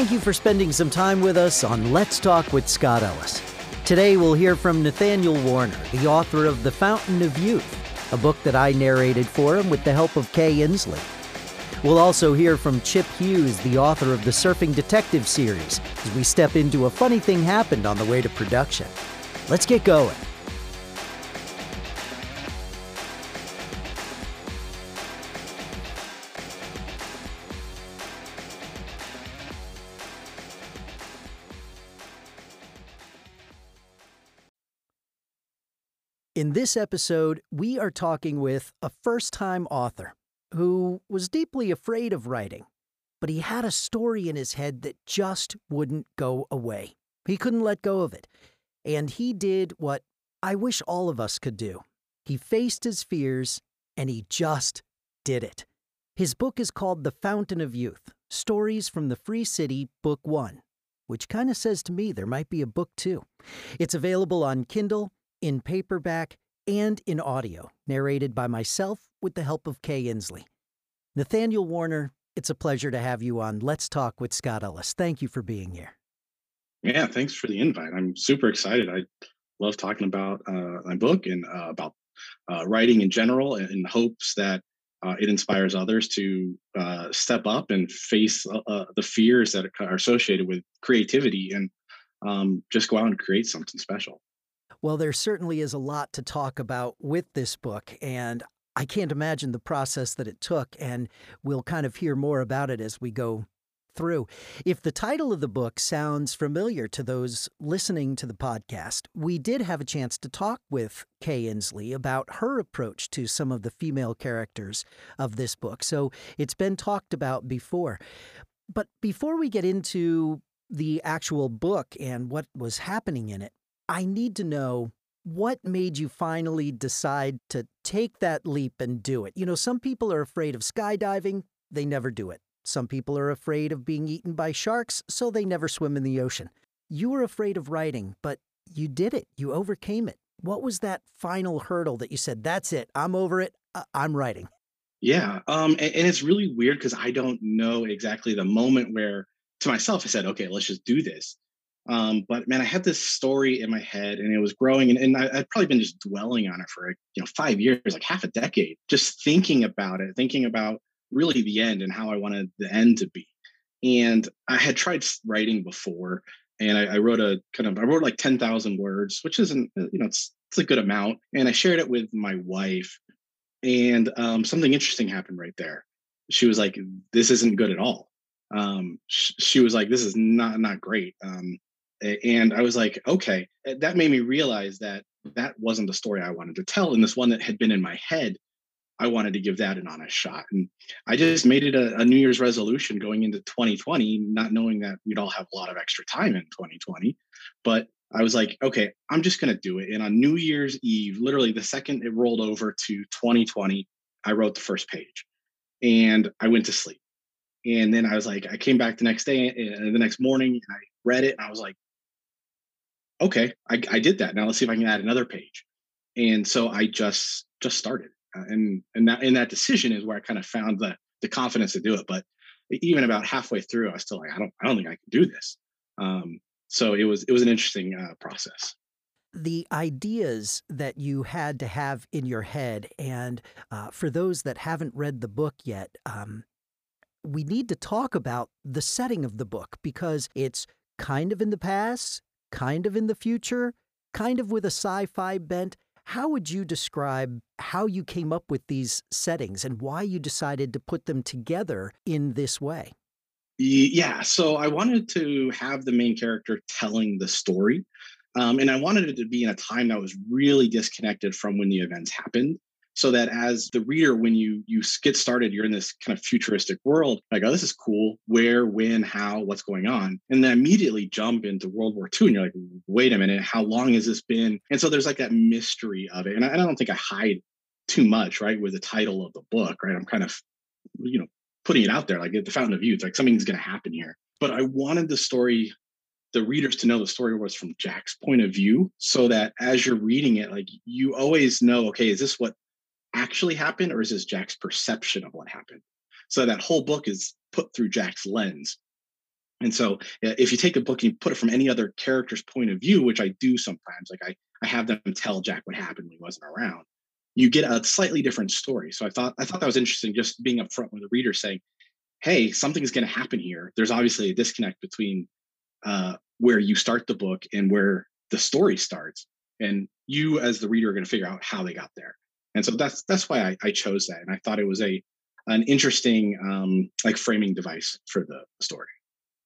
Thank you for spending some time with us on Let's Talk with Scott Ellis. Today we'll hear from Nathanial Warner, the author of The Fountain of Youth, a book that I narrated for him with the help of Kay Inslee. We'll also hear from Chip Hughes, the author of the Surfing Detective series, as we step into a funny thing happened on the way to production. Let's get going. In this episode, we are talking with a first time author who was deeply afraid of writing, but he had a story in his head that just wouldn't go away. He couldn't let go of it. And he did what I wish all of us could do. He faced his fears and he just did it. His book is called The Fountain of Youth Stories from the Free City, Book One, which kind of says to me there might be a book two. It's available on Kindle in paperback, and in audio, narrated by myself with the help of Kay Inslee. Nathanial Warner, it's a pleasure to have you on Let's Talk with Scott Ellis. Thank you for being here. Yeah, thanks for the invite. I'm super excited. I love talking about uh, my book and uh, about uh, writing in general in hopes that uh, it inspires others to uh, step up and face uh, the fears that are associated with creativity and um, just go out and create something special. Well, there certainly is a lot to talk about with this book, and I can't imagine the process that it took, and we'll kind of hear more about it as we go through. If the title of the book sounds familiar to those listening to the podcast, we did have a chance to talk with Kay Inslee about her approach to some of the female characters of this book. So it's been talked about before. But before we get into the actual book and what was happening in it, I need to know what made you finally decide to take that leap and do it? You know, some people are afraid of skydiving, they never do it. Some people are afraid of being eaten by sharks, so they never swim in the ocean. You were afraid of writing, but you did it. You overcame it. What was that final hurdle that you said, that's it, I'm over it, I'm writing? Yeah. Um, and, and it's really weird because I don't know exactly the moment where to myself I said, okay, let's just do this. Um, but man, I had this story in my head and it was growing and, and I, would probably been just dwelling on it for, you know, five years, like half a decade, just thinking about it, thinking about really the end and how I wanted the end to be. And I had tried writing before and I, I wrote a kind of, I wrote like 10,000 words, which isn't, uh, you know, it's, it's a good amount. And I shared it with my wife and um, something interesting happened right there. She was like, this isn't good at all um, sh- she was like, "This is not not great." Um, and I was like, okay, that made me realize that that wasn't the story I wanted to tell. And this one that had been in my head, I wanted to give that an honest shot. And I just made it a, a, New Year's resolution going into 2020, not knowing that we'd all have a lot of extra time in 2020. But I was like, okay, I'm just going to do it. And on New Year's Eve, literally the second it rolled over to 2020, I wrote the first page and I went to sleep. And then I was like, I came back the next day and eh, the next morning and I read it and I was like, okay, I, I did that. Now let's see if I can add another page. And so I just just started, uh, and and that in that decision is where I kind of found the the confidence to do it. But even about halfway through, I was still like, I don't I don't think I can do this. Um, so it was it was an interesting uh, process the ideas that you had to have in your head. And uh, for those that haven't read the book yet, um, we need to talk about the setting of the book because it's kind of in the past, kind of in the future, kind of with a sci fi bent. How would you describe how you came up with these settings and why you decided to put them together in this way? Yeah, so I wanted to have the main character telling the story. Um, and I wanted it to be in a time that was really disconnected from when the events happened so that as the reader when you you get started you're in this kind of futuristic world like oh this is cool. Where when how what's going on? And then immediately jump into world war ii and you're like wait a minute. How long has this been? And so there's like that mystery of it. And i, I don't think i hide too much right with the title of the book right? I'm kind of you know putting it out there like the fountain of youth like something's going to happen here. But i wanted the story the readers to know the story was from Jack's point of view so that as you're reading it like you always know okay is this what actually happened or is this Jack's perception of what happened? So that whole book is put through Jack's lens. And so if you take a book and you put it from any other character's point of view, which I do sometimes, like I, I have them tell Jack what happened when he wasn't around, you get a slightly different story. So I thought I thought that was interesting, just being upfront with the reader saying, hey, something's going to happen here. There's obviously a disconnect between uh, where you start the book and where the story starts. And you as the reader are going to figure out how they got there. And so that's that's why I, I chose that. And I thought it was a an interesting um, like framing device for the story.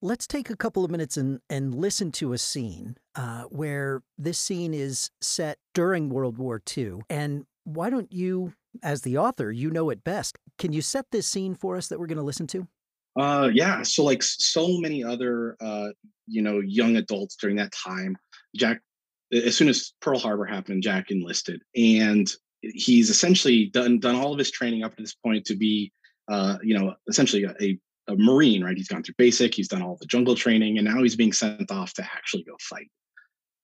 Let's take a couple of minutes and, and listen to a scene uh, where this scene is set during World War II. And why don't you, as the author, you know it best. Can you set this scene for us that we're going to listen to? Uh, yeah. So, like so many other, uh, you know, young adults during that time, Jack, as soon as Pearl Harbor happened, Jack enlisted, and he's essentially done done all of his training up to this point to be, uh, you know, essentially a, a a Marine, right? He's gone through basic, he's done all the jungle training, and now he's being sent off to actually go fight.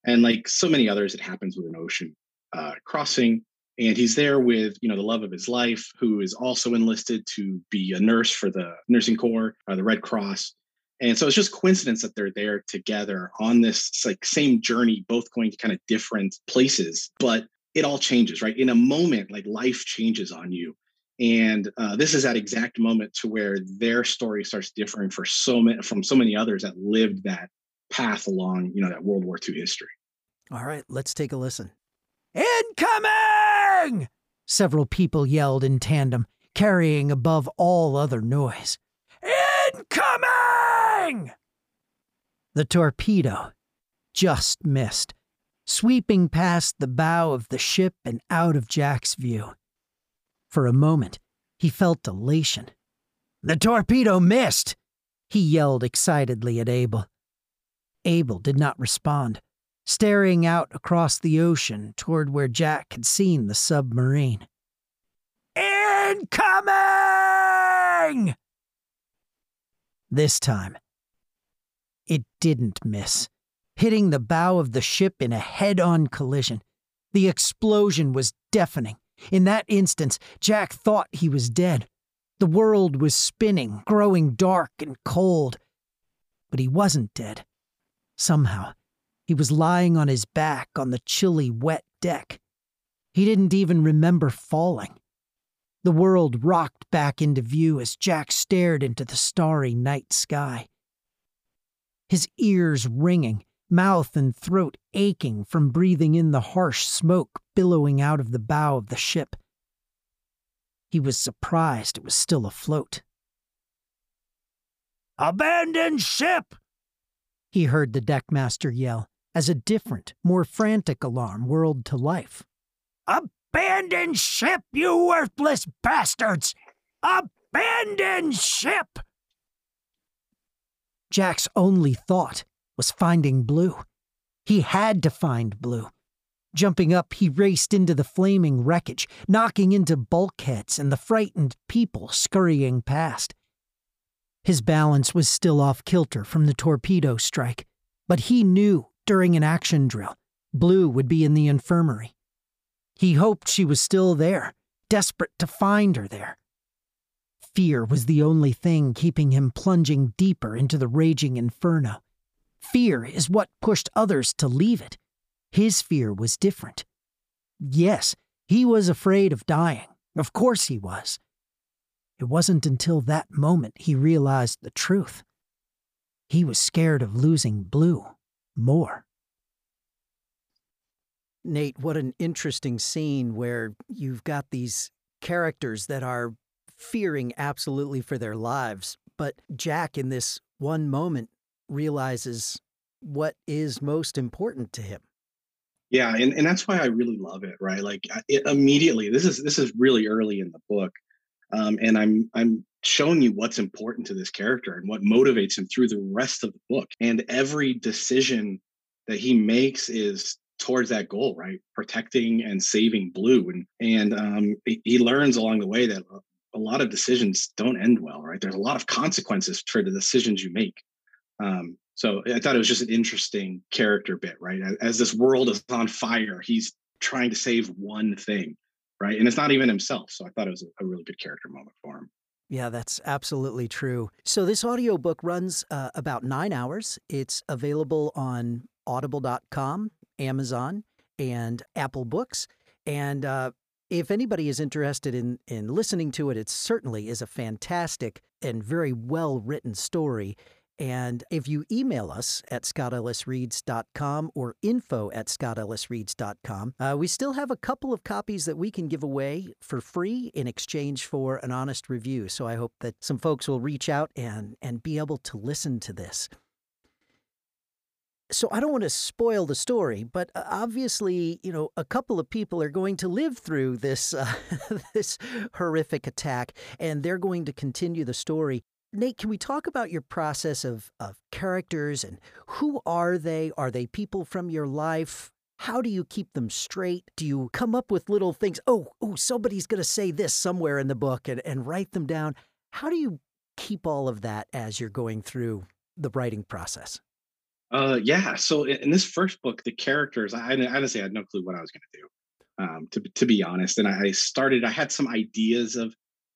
And like so many others, it happens with an ocean uh, crossing. And he's there with, you know, the love of his life, who is also enlisted to be a nurse for the nursing corps, or the Red Cross. And so it's just coincidence that they're there together on this like same journey, both going to kind of different places, but it all changes, right? In a moment, like life changes on you. And uh, this is that exact moment to where their story starts differing for so many from so many others that lived that path along you know that world war ii history. All right let's take a listen. Incoming! Several people yelled in tandem carrying above all other noise. Incoming! The torpedo just missed sweeping past the bow of the ship and out of jack's view for a moment, he felt elation. The torpedo missed! He yelled excitedly at Abel. Abel did not respond, staring out across the ocean toward where Jack had seen the submarine. Incoming! This time, it didn't miss, hitting the bow of the ship in a head on collision. The explosion was deafening, in that instance, Jack thought he was dead. The world was spinning, growing dark and cold. But he wasn't dead. Somehow, he was lying on his back on the chilly, wet deck. He didn't even remember falling. The world rocked back into view as Jack stared into the starry night sky. His ears ringing, mouth and throat aching from breathing in the harsh smoke billowing out of the bow of the ship. He was surprised it was still afloat. Abandon ship! He heard the deckmaster yell as a different, more frantic alarm whirled to life. Abandon ship, you worthless bastards! Abandon ship! Jack's only thought was finding Blue. He had to find Blue. Jumping up, he raced into the flaming wreckage, knocking into bulkheads and the frightened people scurrying past. His balance was still off kilter from the torpedo strike, but he knew during an action drill, Blue would be in the infirmary. He hoped she was still there, desperate to find her there. Fear was the only thing keeping him plunging deeper into the raging inferno. Fear is what pushed others to leave it. His fear was different. Yes, he was afraid of dying. Of course he was. It wasn't until that moment he realized the truth. He was scared of losing Blue more. Nate, what an interesting scene where you've got these characters that are fearing absolutely for their lives. But Jack, in this one moment, realizes what is most important to him. Yeah, and, and that's why I really love it, right? Like it, immediately, this is this is really early in the book, um, and I'm I'm showing you what's important to this character and what motivates him through the rest of the book. And every decision that he makes is towards that goal, right? Protecting and saving Blue, and and um, he learns along the way that a lot of decisions don't end well, right? There's a lot of consequences for the decisions you make. Um, so I thought it was just an interesting character bit, right? As this world is on fire, he's trying to save one thing, right? And it's not even himself. So I thought it was a, really good character moment for him. Yeah, that's absolutely true. So this audiobook runs uh, about nine hours. It's available on audible.com, Amazon, and Apple Books. And uh, if anybody is interested in, in listening to it, it certainly is a fantastic and very well written story. And if you email us at scottellisreads.com or info at scottellisreads.com, uh, we still have a couple of copies that we can give away for free in exchange for an honest review. So I hope that some folks will reach out and, and be able to listen to this. So I don't want to spoil the story, but uh, obviously, you know, a couple of people are going to live through this uh, this horrific attack, and they're going to continue the story. Nate, can we talk about your process of, of characters and who are they? Are they people from your life? How do you keep them straight? Do you come up with little things? Oh, oh, somebody's going to say this somewhere in the book and, and write them down. How do you keep all of that as you're going through the writing process? Uh, yeah. So in this first book, the characters, I, I honestly had no clue what I was going to do. Um, to to be honest, and I started. I had some ideas of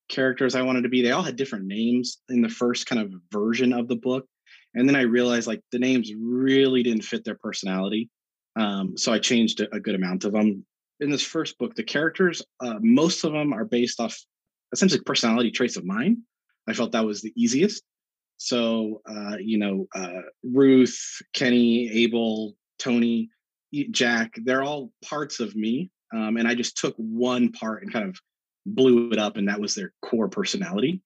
characters I wanted to be. They all had different names in the first kind of version of the book. And then I realized like the names really didn't fit their personality. Um, so I changed a, good amount of them. In this first book, the characters, uh, most of them are based off essentially personality traits of mine. I felt that was the easiest. So, uh, you know, uh, Ruth, Kenny, Abel, Tony, Jack, they're all parts of me. Um, and I just took one part and kind of blew it up and that was their core personality.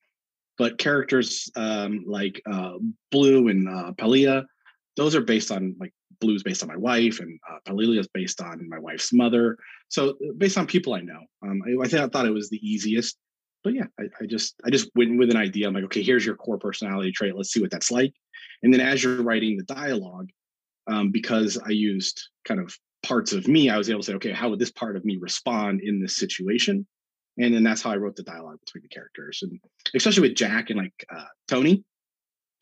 But characters um, like uh, blue and uh, Palia, those are based on like blue's based on my wife and uh, Palilia is based on my wife's mother. So based on people i know. Um, I, I, think i thought it was the easiest. But yeah I, I, just i just went with an idea. I'm like okay here's your core personality trait. Let's see what that's like. And then as you're writing the dialogue um, because i used kind of parts of me i was able to say okay how would this part of me respond in this situation and then that's how I wrote the dialogue between the characters, and especially with Jack and like uh, Tony,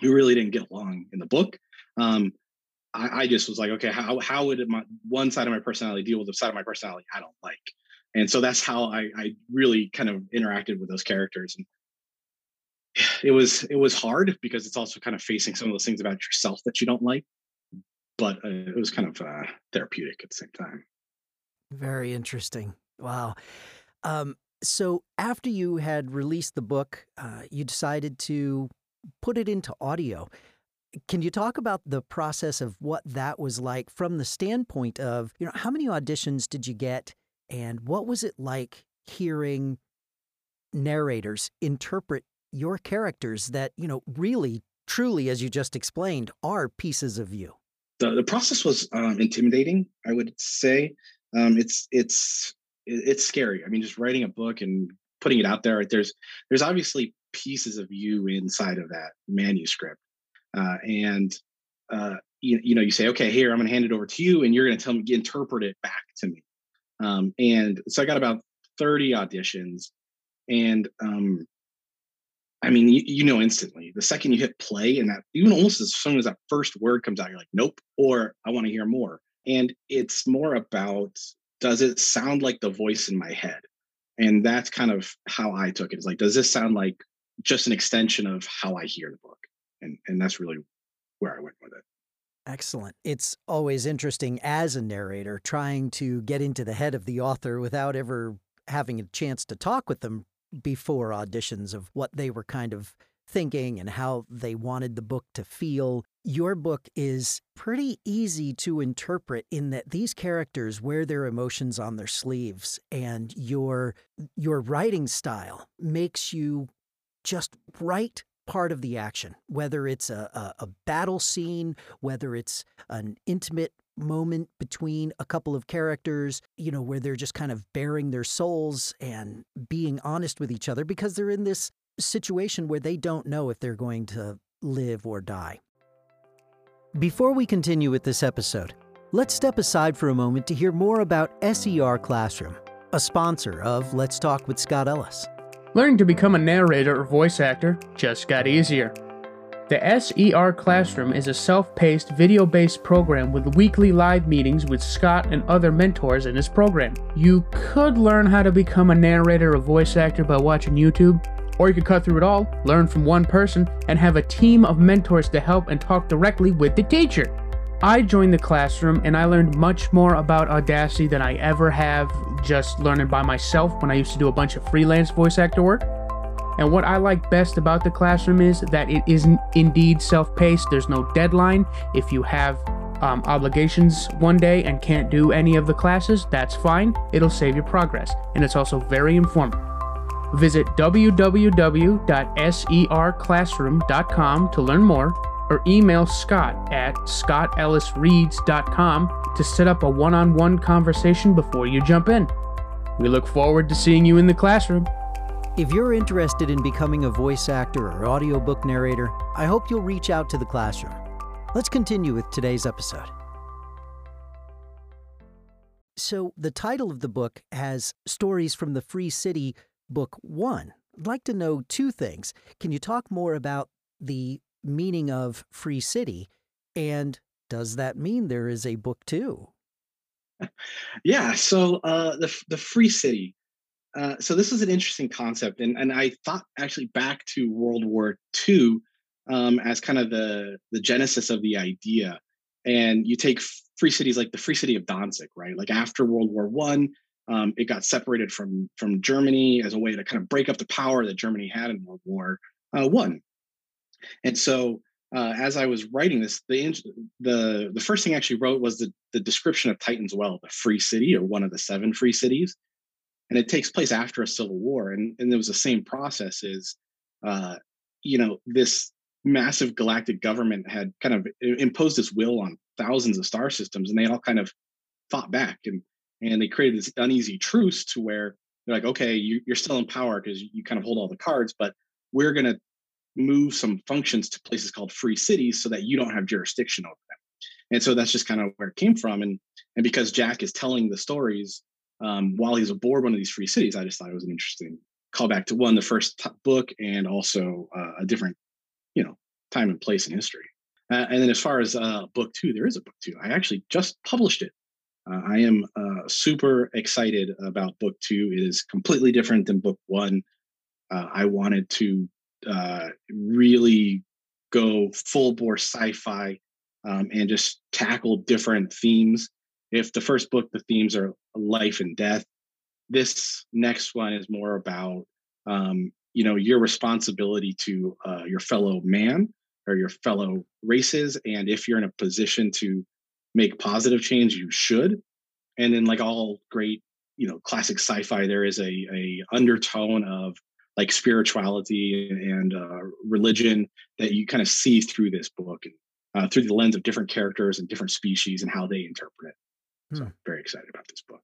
who really didn't get along in the book. Um, I, I, just was like, okay, how how would my one side of my personality deal with the side of my personality I don't like? And so that's how I, I really kind of interacted with those characters, and it was it was hard because it's also kind of facing some of those things about yourself that you don't like, but uh, it was kind of uh, therapeutic at the same time. Very interesting. Wow. Um, so, after you had released the book, uh, you decided to put it into audio. Can you talk about the process of what that was like from the standpoint of, you know, how many auditions did you get and what was it like hearing narrators interpret your characters that, you know, really, truly, as you just explained, are pieces of you? The, the process was um, intimidating, I would say. Um, it's it's it's scary. I mean, just writing a book and putting it out there, there's there's obviously pieces of you inside of that manuscript, uh, and uh, you, you know you say, okay, here I'm going to hand it over to you, and you're going to tell me interpret it back to me. Um, and so I got about 30 auditions, and um, I mean, you, you, know instantly the second you hit play, and that even almost as soon as that first word comes out, you're like, nope, or I want to hear more. And it's more about does it sound like the voice in my head? And that's kind of how I took it. It's like, does this sound like just an extension of how I hear the book? And and that's really where I went with it. Excellent. It's always interesting as a narrator trying to get into the head of the author without ever having a chance to talk with them before auditions of what they were kind of thinking and how they wanted the book to feel. Your book is pretty easy to interpret in that these characters wear their emotions on their sleeves and your your writing style makes you just write part of the action, whether it's a, a, a battle scene, whether it's an intimate moment between a couple of characters, you know, where they're just kind of bearing their souls and being honest with each other because they're in this situation where they don't know if they're going to live or die. Before we continue with this episode, let's step aside for a moment to hear more about SER Classroom, a sponsor of Let's Talk with Scott Ellis. Learning to become a narrator or voice actor just got easier. The SER Classroom is a self paced, video based program with weekly live meetings with Scott and other mentors in his program. You could learn how to become a narrator or voice actor by watching YouTube, Or you could cut through it all, learn from one person, and have a team of mentors to help and talk directly with the teacher. I joined the classroom and I learned much more about Audacity than I ever have just learning by myself when I used to do a bunch of freelance voice actor work. And what I like best about the classroom is that it isn't indeed self paced, there's no deadline. If you have um, obligations one day and can't do any of the classes, that's fine. It'll save your progress. And it's also very informative. Visit www.serclassroom.com to learn more or email Scott at scottellisreads.com to set up a one on one conversation before you jump in. We look forward to seeing you in the classroom. If you're interested in becoming a voice actor or audiobook narrator, I hope you'll reach out to the classroom. Let's continue with today's episode. So, the title of the book has Stories from the Free City, Book One. I'd like to know two things. Can you talk more about the meaning of Free City? And does that mean there is a book two? Yeah, so uh, the the Free City. Uh, so this is an interesting concept, and and I thought actually back to World War II um, as kind of the the genesis of the idea. And you take free cities like the Free City of Danzig, right? Like after World War One, um, it got separated from from Germany as a way to kind of break up the power that Germany had in World War uh, One. And so, uh, as I was writing this, the the the first thing I actually wrote was the the description of Titan's Well, the free city or one of the seven free cities, and it takes place after a civil war, and and it was the same process. Is uh, you know this massive galactic government had kind of imposed its will on thousands of star systems, and they all kind of fought back and and they created this uneasy truce to where they're like, okay, you, are still in power because you kind of hold all the cards, but we're going to move some functions to places called free cities so that you don't have jurisdiction over them. And so that's just kind of where it came from. And and because Jack is telling the stories um, while he's aboard one of these free cities, I just thought it was an interesting callback to one the first t- book and also uh, a different, you know, time and place in history. Uh, and then as far as uh, book two, there is a book two. I actually just published it. Uh, I am uh, super excited about book two. It is completely different than book one. Uh, I wanted to uh, really go full bore sci-fi um, and just tackle different themes. If the first book, the themes are life and death, this next one is more about um, you know your responsibility to uh, your fellow man or your fellow races, and if you're in a position to make positive change, you should. And then, like all great, you know, classic sci-fi, there is a a undertone of like spirituality and uh, religion that you kind of see through this book and uh, through the lens of different characters and different species and how they interpret it. So hmm. I'm very excited about this book.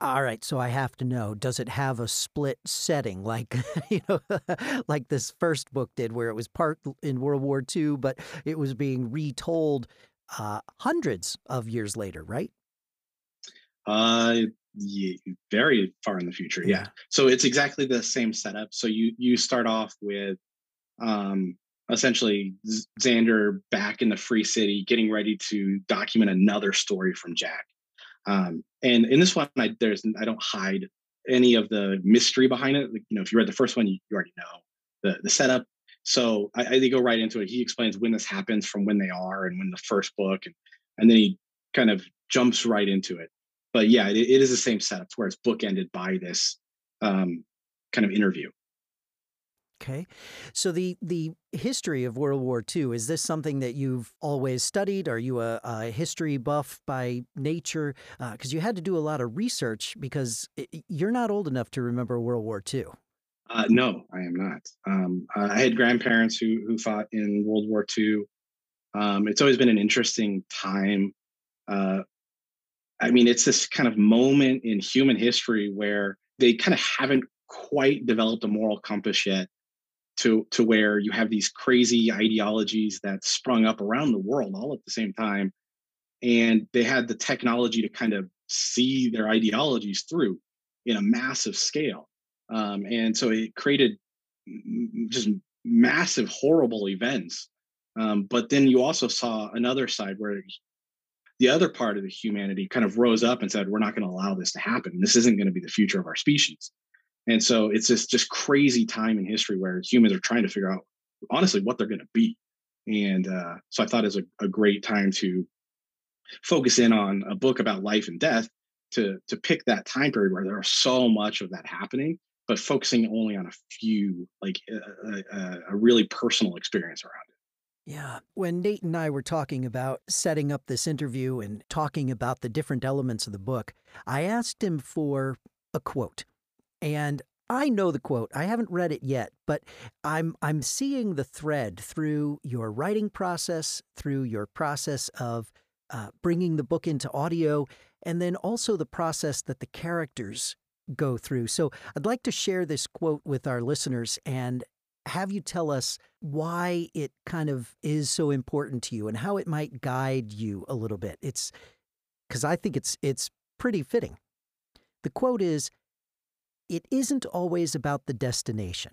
All right, so I have to know: Does it have a split setting, like you know, like this first book did, where it was part in World War II, but it was being retold uh, hundreds of years later, right? Uh, very far in the future. Yeah. yeah. So it's exactly the same setup. So you you start off with um essentially Xander back in the free city getting ready to document another story from Jack. Um and in this one I there's I don't hide any of the mystery behind it. Like, you know, if you read the first one, you, you already know the the setup. So I, I they go right into it. He explains when this happens, from when they are, and when the first book, and and then he kind of jumps right into it but yeah, it, it is the same setup where it's bookended by this um, kind of interview. Okay, so the the history of World War II is this something that you've always studied? Are you a, a history buff by nature? Because uh, you had to do a lot of research because it, you're not old enough to remember World War II. Uh, no, I am not. Um, I had grandparents who who fought in World War II. Um, it's always been an interesting time uh, I mean, it's this kind of moment in human history where they kind of haven't quite developed a moral compass yet to to where you have these crazy ideologies that sprung up around the world all at the same time and they had the technology to kind of see their ideologies through in a massive scale um, and so it created just massive horrible events um, but then you also saw another side where the other part of the humanity kind of rose up and said, we're not going to allow this to happen. This isn't going to be the future of our species. And so it's this just crazy time in history where humans are trying to figure out honestly what they're going to be. And uh, so I thought it was a, a great time to focus in on a book about life and death to to pick that time period where there's so much of that happening but focusing only on a few like a, a, a, really personal experience around it yeah when nate and i were talking about setting up this interview and talking about the different elements of the book i asked him for a quote and I know the quote. I haven't read it yet, but I'm I'm seeing the thread through your writing process, through your process of uh, bringing the book into audio, and then also the process that the characters go through. So I'd like to share this quote with our listeners and have you tell us why it kind of is so important to you and how it might guide you a little bit. It's because I think it's it's pretty fitting. The quote is It isn't always about the destination.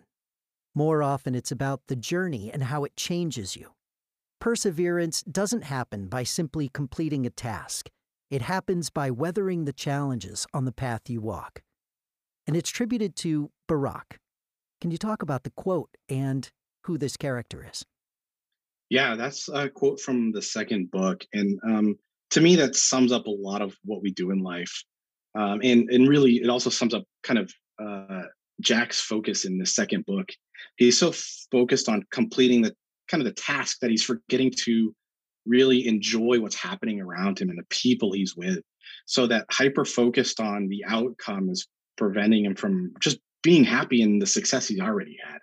More often, it's about the journey and how it changes you. Perseverance doesn't happen by simply completing a task. It happens by weathering the challenges on the path you walk. And it's attributed to Barack. Can you talk about the quote and who this character is? Yeah, that's a quote from the second book. And um, to me, that sums up a lot of what we do in life. Um, and, and really, it also sums up kind of uh, Jack's focus in the second book. He's so focused on completing the kind of the task that he's forgetting to really enjoy what's happening around him and the people he's with. So that hyper focused on the outcome is preventing him from just being happy in the success he's already had.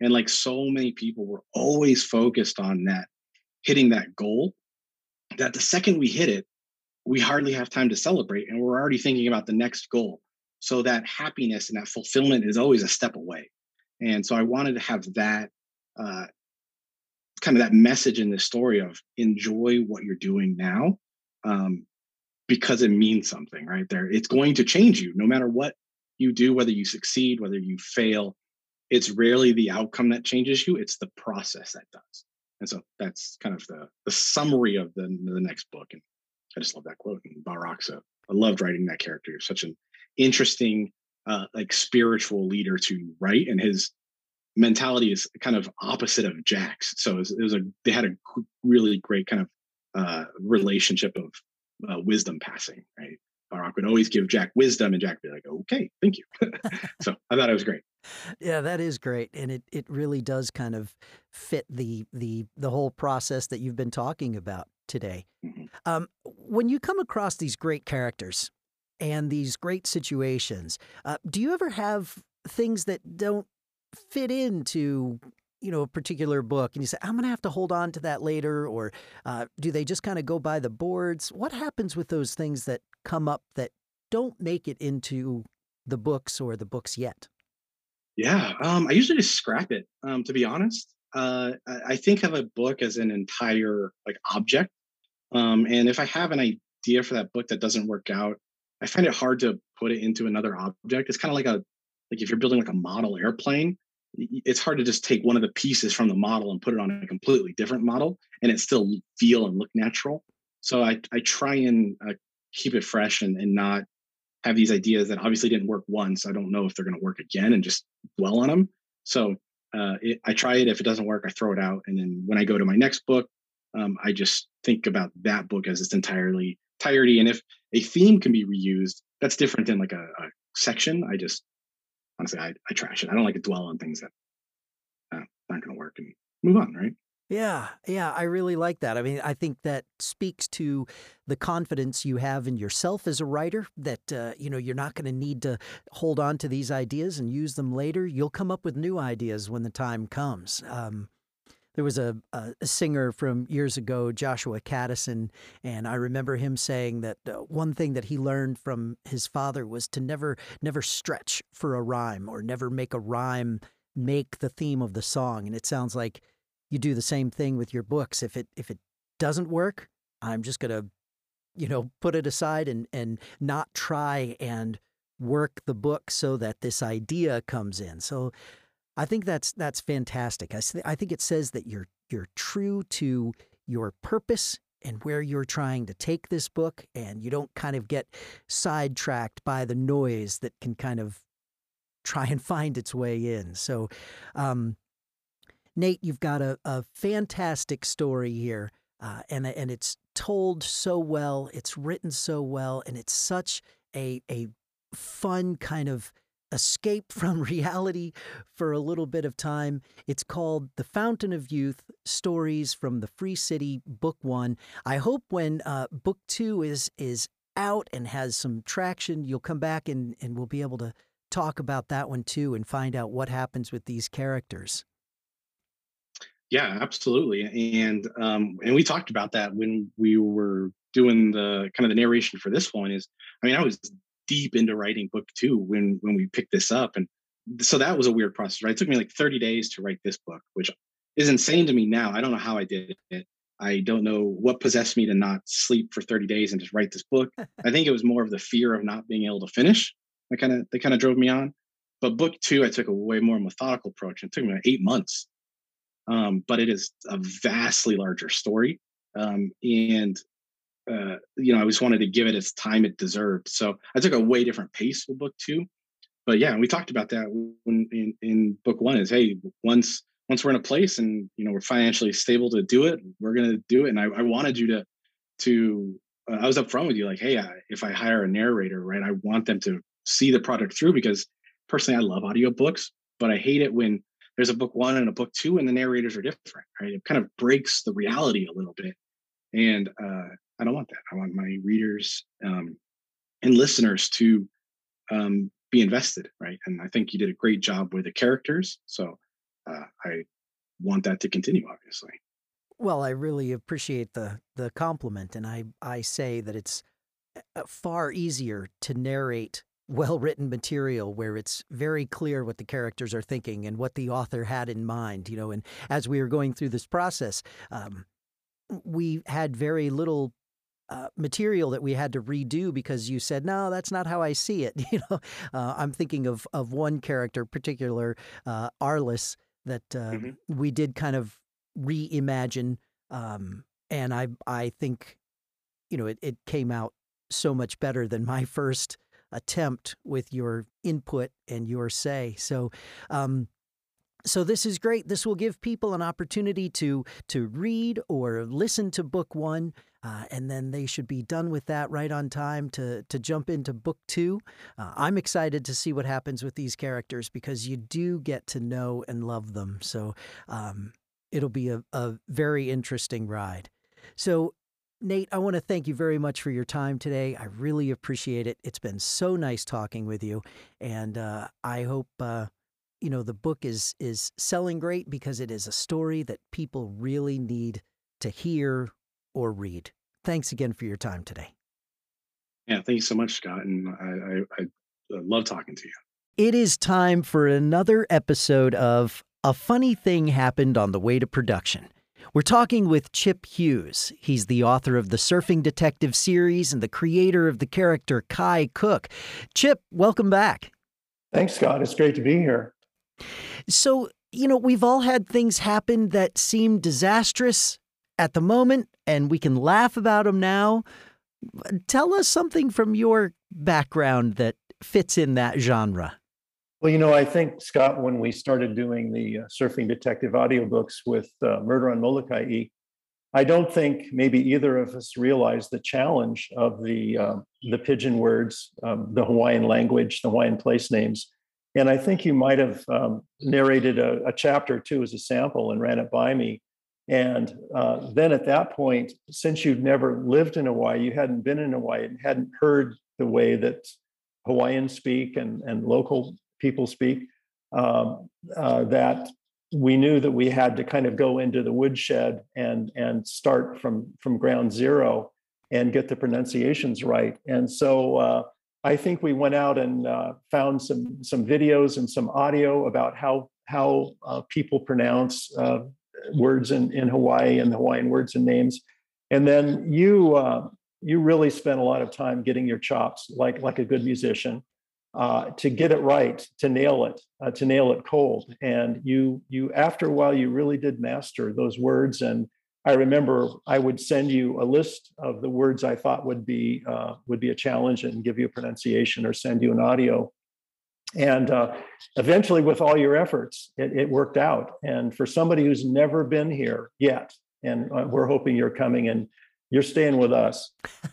And like so many people, we're always focused on that, hitting that goal, that the second we hit it, we hardly have time to celebrate. And we're already thinking about the next goal. So that happiness and that fulfillment is always a step away. And so I wanted to have that uh, kind of that message in this story of enjoy what you're doing now um, because it means something right there it's going to change you no matter what you do whether you succeed whether you fail it's rarely the outcome that changes you it's the process that does and so that's kind of the the summary of the, the next book and i just love that quote and baraksa i loved writing that character such an interesting uh, like spiritual leader to write and his mentality is kind of opposite of Jack's. So it was, it was a they had a really great kind of uh, relationship of uh, wisdom passing. Right, Barack would always give Jack wisdom, and Jack would be like, "Okay, thank you." so I thought it was great. Yeah, that is great, and it it really does kind of fit the the the whole process that you've been talking about today. Mm-hmm. Um, when you come across these great characters and these great situations, uh, do you ever have things that don't fit into you know a particular book and you say i'm going to have to hold on to that later or uh, do they just kind of go by the boards what happens with those things that come up that don't make it into the books or the books yet. Yeah um, i usually just scrap it um, to be honest. Uh, i think of a book as an entire like object um, and if i have an idea for that book that doesn't work out i find it hard to put it into another object. It's kind of like a like if you're building like a model airplane it's hard to just take one of the pieces from the model and put it on a completely different model and it still feel and look natural. So i, I try and uh, keep it fresh and, and not have these ideas that obviously didn't work once i don't know if they're going to work again and just dwell on them so uh, it, i try it if it doesn't work i throw it out and then when i go to my next book um, i just think about that book as its entirely entirety and if a theme can be reused that's different than like a, a section i just honestly, I, I trash it. I don't like to dwell on things that uh, aren't going to work and move on, right? Yeah, yeah, I really like that. I mean, I think that speaks to the confidence you have in yourself as a writer that uh, you know, you're not going to need to hold on to these ideas and use them later. You'll come up with new ideas when the time comes. Um, there was a, a, singer from years ago, Joshua Kadison, and I remember him saying that uh, one thing that he learned from his father was to never never stretch for a rhyme or never make a rhyme make the theme of the song. And it sounds like you do the same thing with your books. If it if it doesn't work, I'm just gonna, you know, put it aside and and not try and work the book so that this idea comes in. So I think that's that's fantastic. I, I think it says that you're you're true to your purpose and where you're trying to take this book, and you don't kind of get sidetracked by the noise that can kind of try and find its way in. So, um, Nate, you've got a, a fantastic story here, uh, and and it's told so well, it's written so well, and it's such a a fun kind of escape from reality for a little bit of time. It's called The Fountain of Youth Stories from the Free City, Book One. I hope when uh, Book Two is is out and has some traction, you'll come back and, and we'll be able to talk about that one too and find out what happens with these characters. Yeah, absolutely. And um, and we talked about that when we were doing the kind of the narration for this one is I mean, I was deep into writing book two when when we picked this up. And so that was a weird process, right? It took me like 30 days to write this book, which is insane to me now. I don't know how I did it. I don't know what possessed me to not sleep for 30 days and just write this book. I think it was more of the fear of not being able to finish that kind of that kind of drove me on. But book two, I took a way more methodical approach. It took me like eight months. Um, but it is a vastly larger story. Um, and uh, you know, I just wanted to give it its time it deserved. So I took a way different pace with book two. But yeah, we talked about that when in, in book one is hey, once once we're in a place and you know we're financially stable to do it, we're gonna do it. And I, I wanted you to to uh, I was upfront with you like, hey, I, if I hire a narrator, right, I want them to see the product through because personally, I love audiobooks, but I hate it when there's a book one and a book two and the narrators are different, right? It kind of breaks the reality a little bit. And uh, I don't want that. I want my readers um, and listeners to um, be invested, right? And I think you did a great job with the characters. So uh, I want that to continue, obviously. Well, I really appreciate the the compliment, and I I say that it's uh, far easier to narrate well written material where it's very clear what the characters are thinking and what the author had in mind. You know, and as we were going through this process, um, we had very little uh, material that we had to redo because you said no that's not how i see it you know uh, i'm thinking of of one character particular uh, arliss that uh, mm-hmm. we did kind of reimagine um, and i i think you know it, it came out so much better than my first attempt with your input and your say so um, so this is great. This will give people an opportunity to to read or listen to book one, uh, and then they should be done with that right on time to to jump into book two. Uh, I'm excited to see what happens with these characters because you do get to know and love them. So um, it'll be a, a very interesting ride. So Nate, I want to thank you very much for your time today. I really appreciate it. It's been so nice talking with you, and uh, I hope uh, you know the book is is selling great because it is a story that people really need to hear or read. Thanks again for your time today. Yeah, thank you so much, Scott, and I, I, I love talking to you. It is time for another episode of A Funny Thing Happened on the Way to Production. We're talking with Chip Hughes. He's the author of the Surfing Detective series and the creator of the character Kai Cooke. Chip, welcome back. Thanks, Scott. It's great to be here. So, you know, we've all had things happen that seem disastrous at the moment, and we can laugh about them now. Tell us something from your background that fits in that genre. Well, you know, I think, Scott, when we started doing the uh, Surfing Detective audiobooks with uh, Murder on Molokai, I don't think maybe either of us realized the challenge of the uh, the pidgin words, um, the Hawaiian language, the Hawaiian place names, and I think you might have um, narrated a, a, chapter or two as a sample and ran it by me. And uh, then at that point, since you'd never lived in Hawaii, you hadn't been in Hawaii and hadn't heard the way that Hawaiians speak and, and local people speak, um, uh, that we knew that we had to kind of go into the woodshed and and start from from ground zero and get the pronunciations right. And so uh, I think we went out and uh, found some some videos and some audio about how how uh, people pronounce uh, words in, in Hawaii and the Hawaiian words and names, and then you uh, you really spent a lot of time getting your chops like like a good musician uh, to get it right, to nail it, uh, to nail it cold, and you you after a while you really did master those words and I remember I would send you a list of the words I thought would be uh, would be a challenge and give you a pronunciation or send you an audio. And uh, eventually, with all your efforts, it, it, worked out. And for somebody who's never been here yet, and uh, we're hoping you're coming and you're staying with us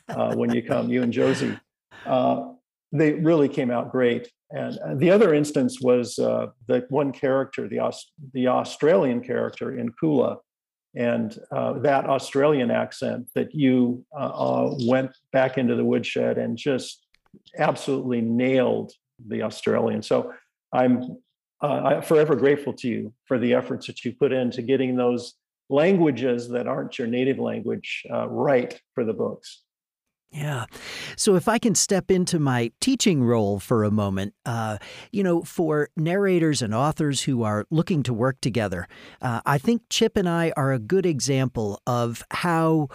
uh, when you come, you and Josie. Uh, they really came out great. And uh, the other instance was uh, the one character, the, Aus- the Australian character in Kula, and uh, that Australian accent that you uh, uh, went back into the woodshed and just absolutely nailed the Australian. So I'm uh, forever grateful to you for the efforts that you put into getting those languages that aren't your native language right for the books. Yeah. So if I can step into my teaching role for a moment, uh, you know, for narrators and authors who are looking to work together, uh, I think Chip and I are a good example of how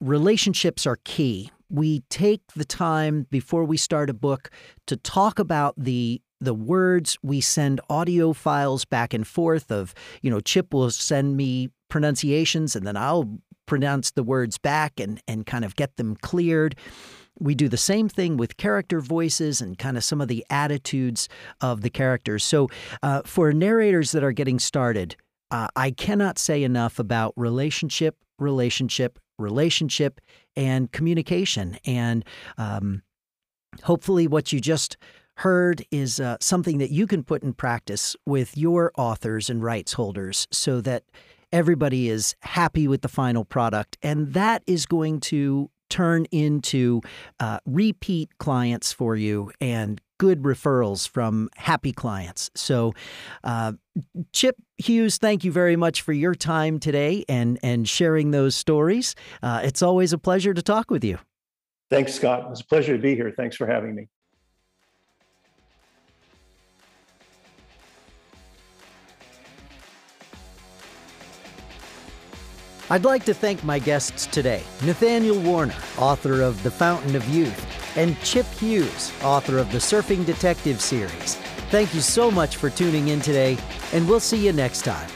relationships are key. We take the time before we start a book to talk about the the words we send audio files back and forth of you know chip will send me pronunciations and then I'll pronounce the words back and, and kind of get them cleared. We do the same thing with character voices and kind of some of the attitudes of the characters. So, uh, for narrators that are getting started, uh, I cannot say enough about relationship, relationship, relationship, and communication. And um, hopefully, what you just heard is uh, something that you can put in practice with your authors and rights holders so that everybody is happy with the final product. And that is going to turn into uh, repeat clients for you and good referrals from happy clients. So, uh, Chip Hughes, thank you very much for your time today and and sharing those stories. Uh, it's always a pleasure to talk with you. Thanks, Scott. It's a pleasure to be here. Thanks for having me. I'd like to thank my guests today Nathanial Warner, author of The Fountain of Youth, and Chip Hughes, author of the Surfing Detective series. Thank you so much for tuning in today, and we'll see you next time.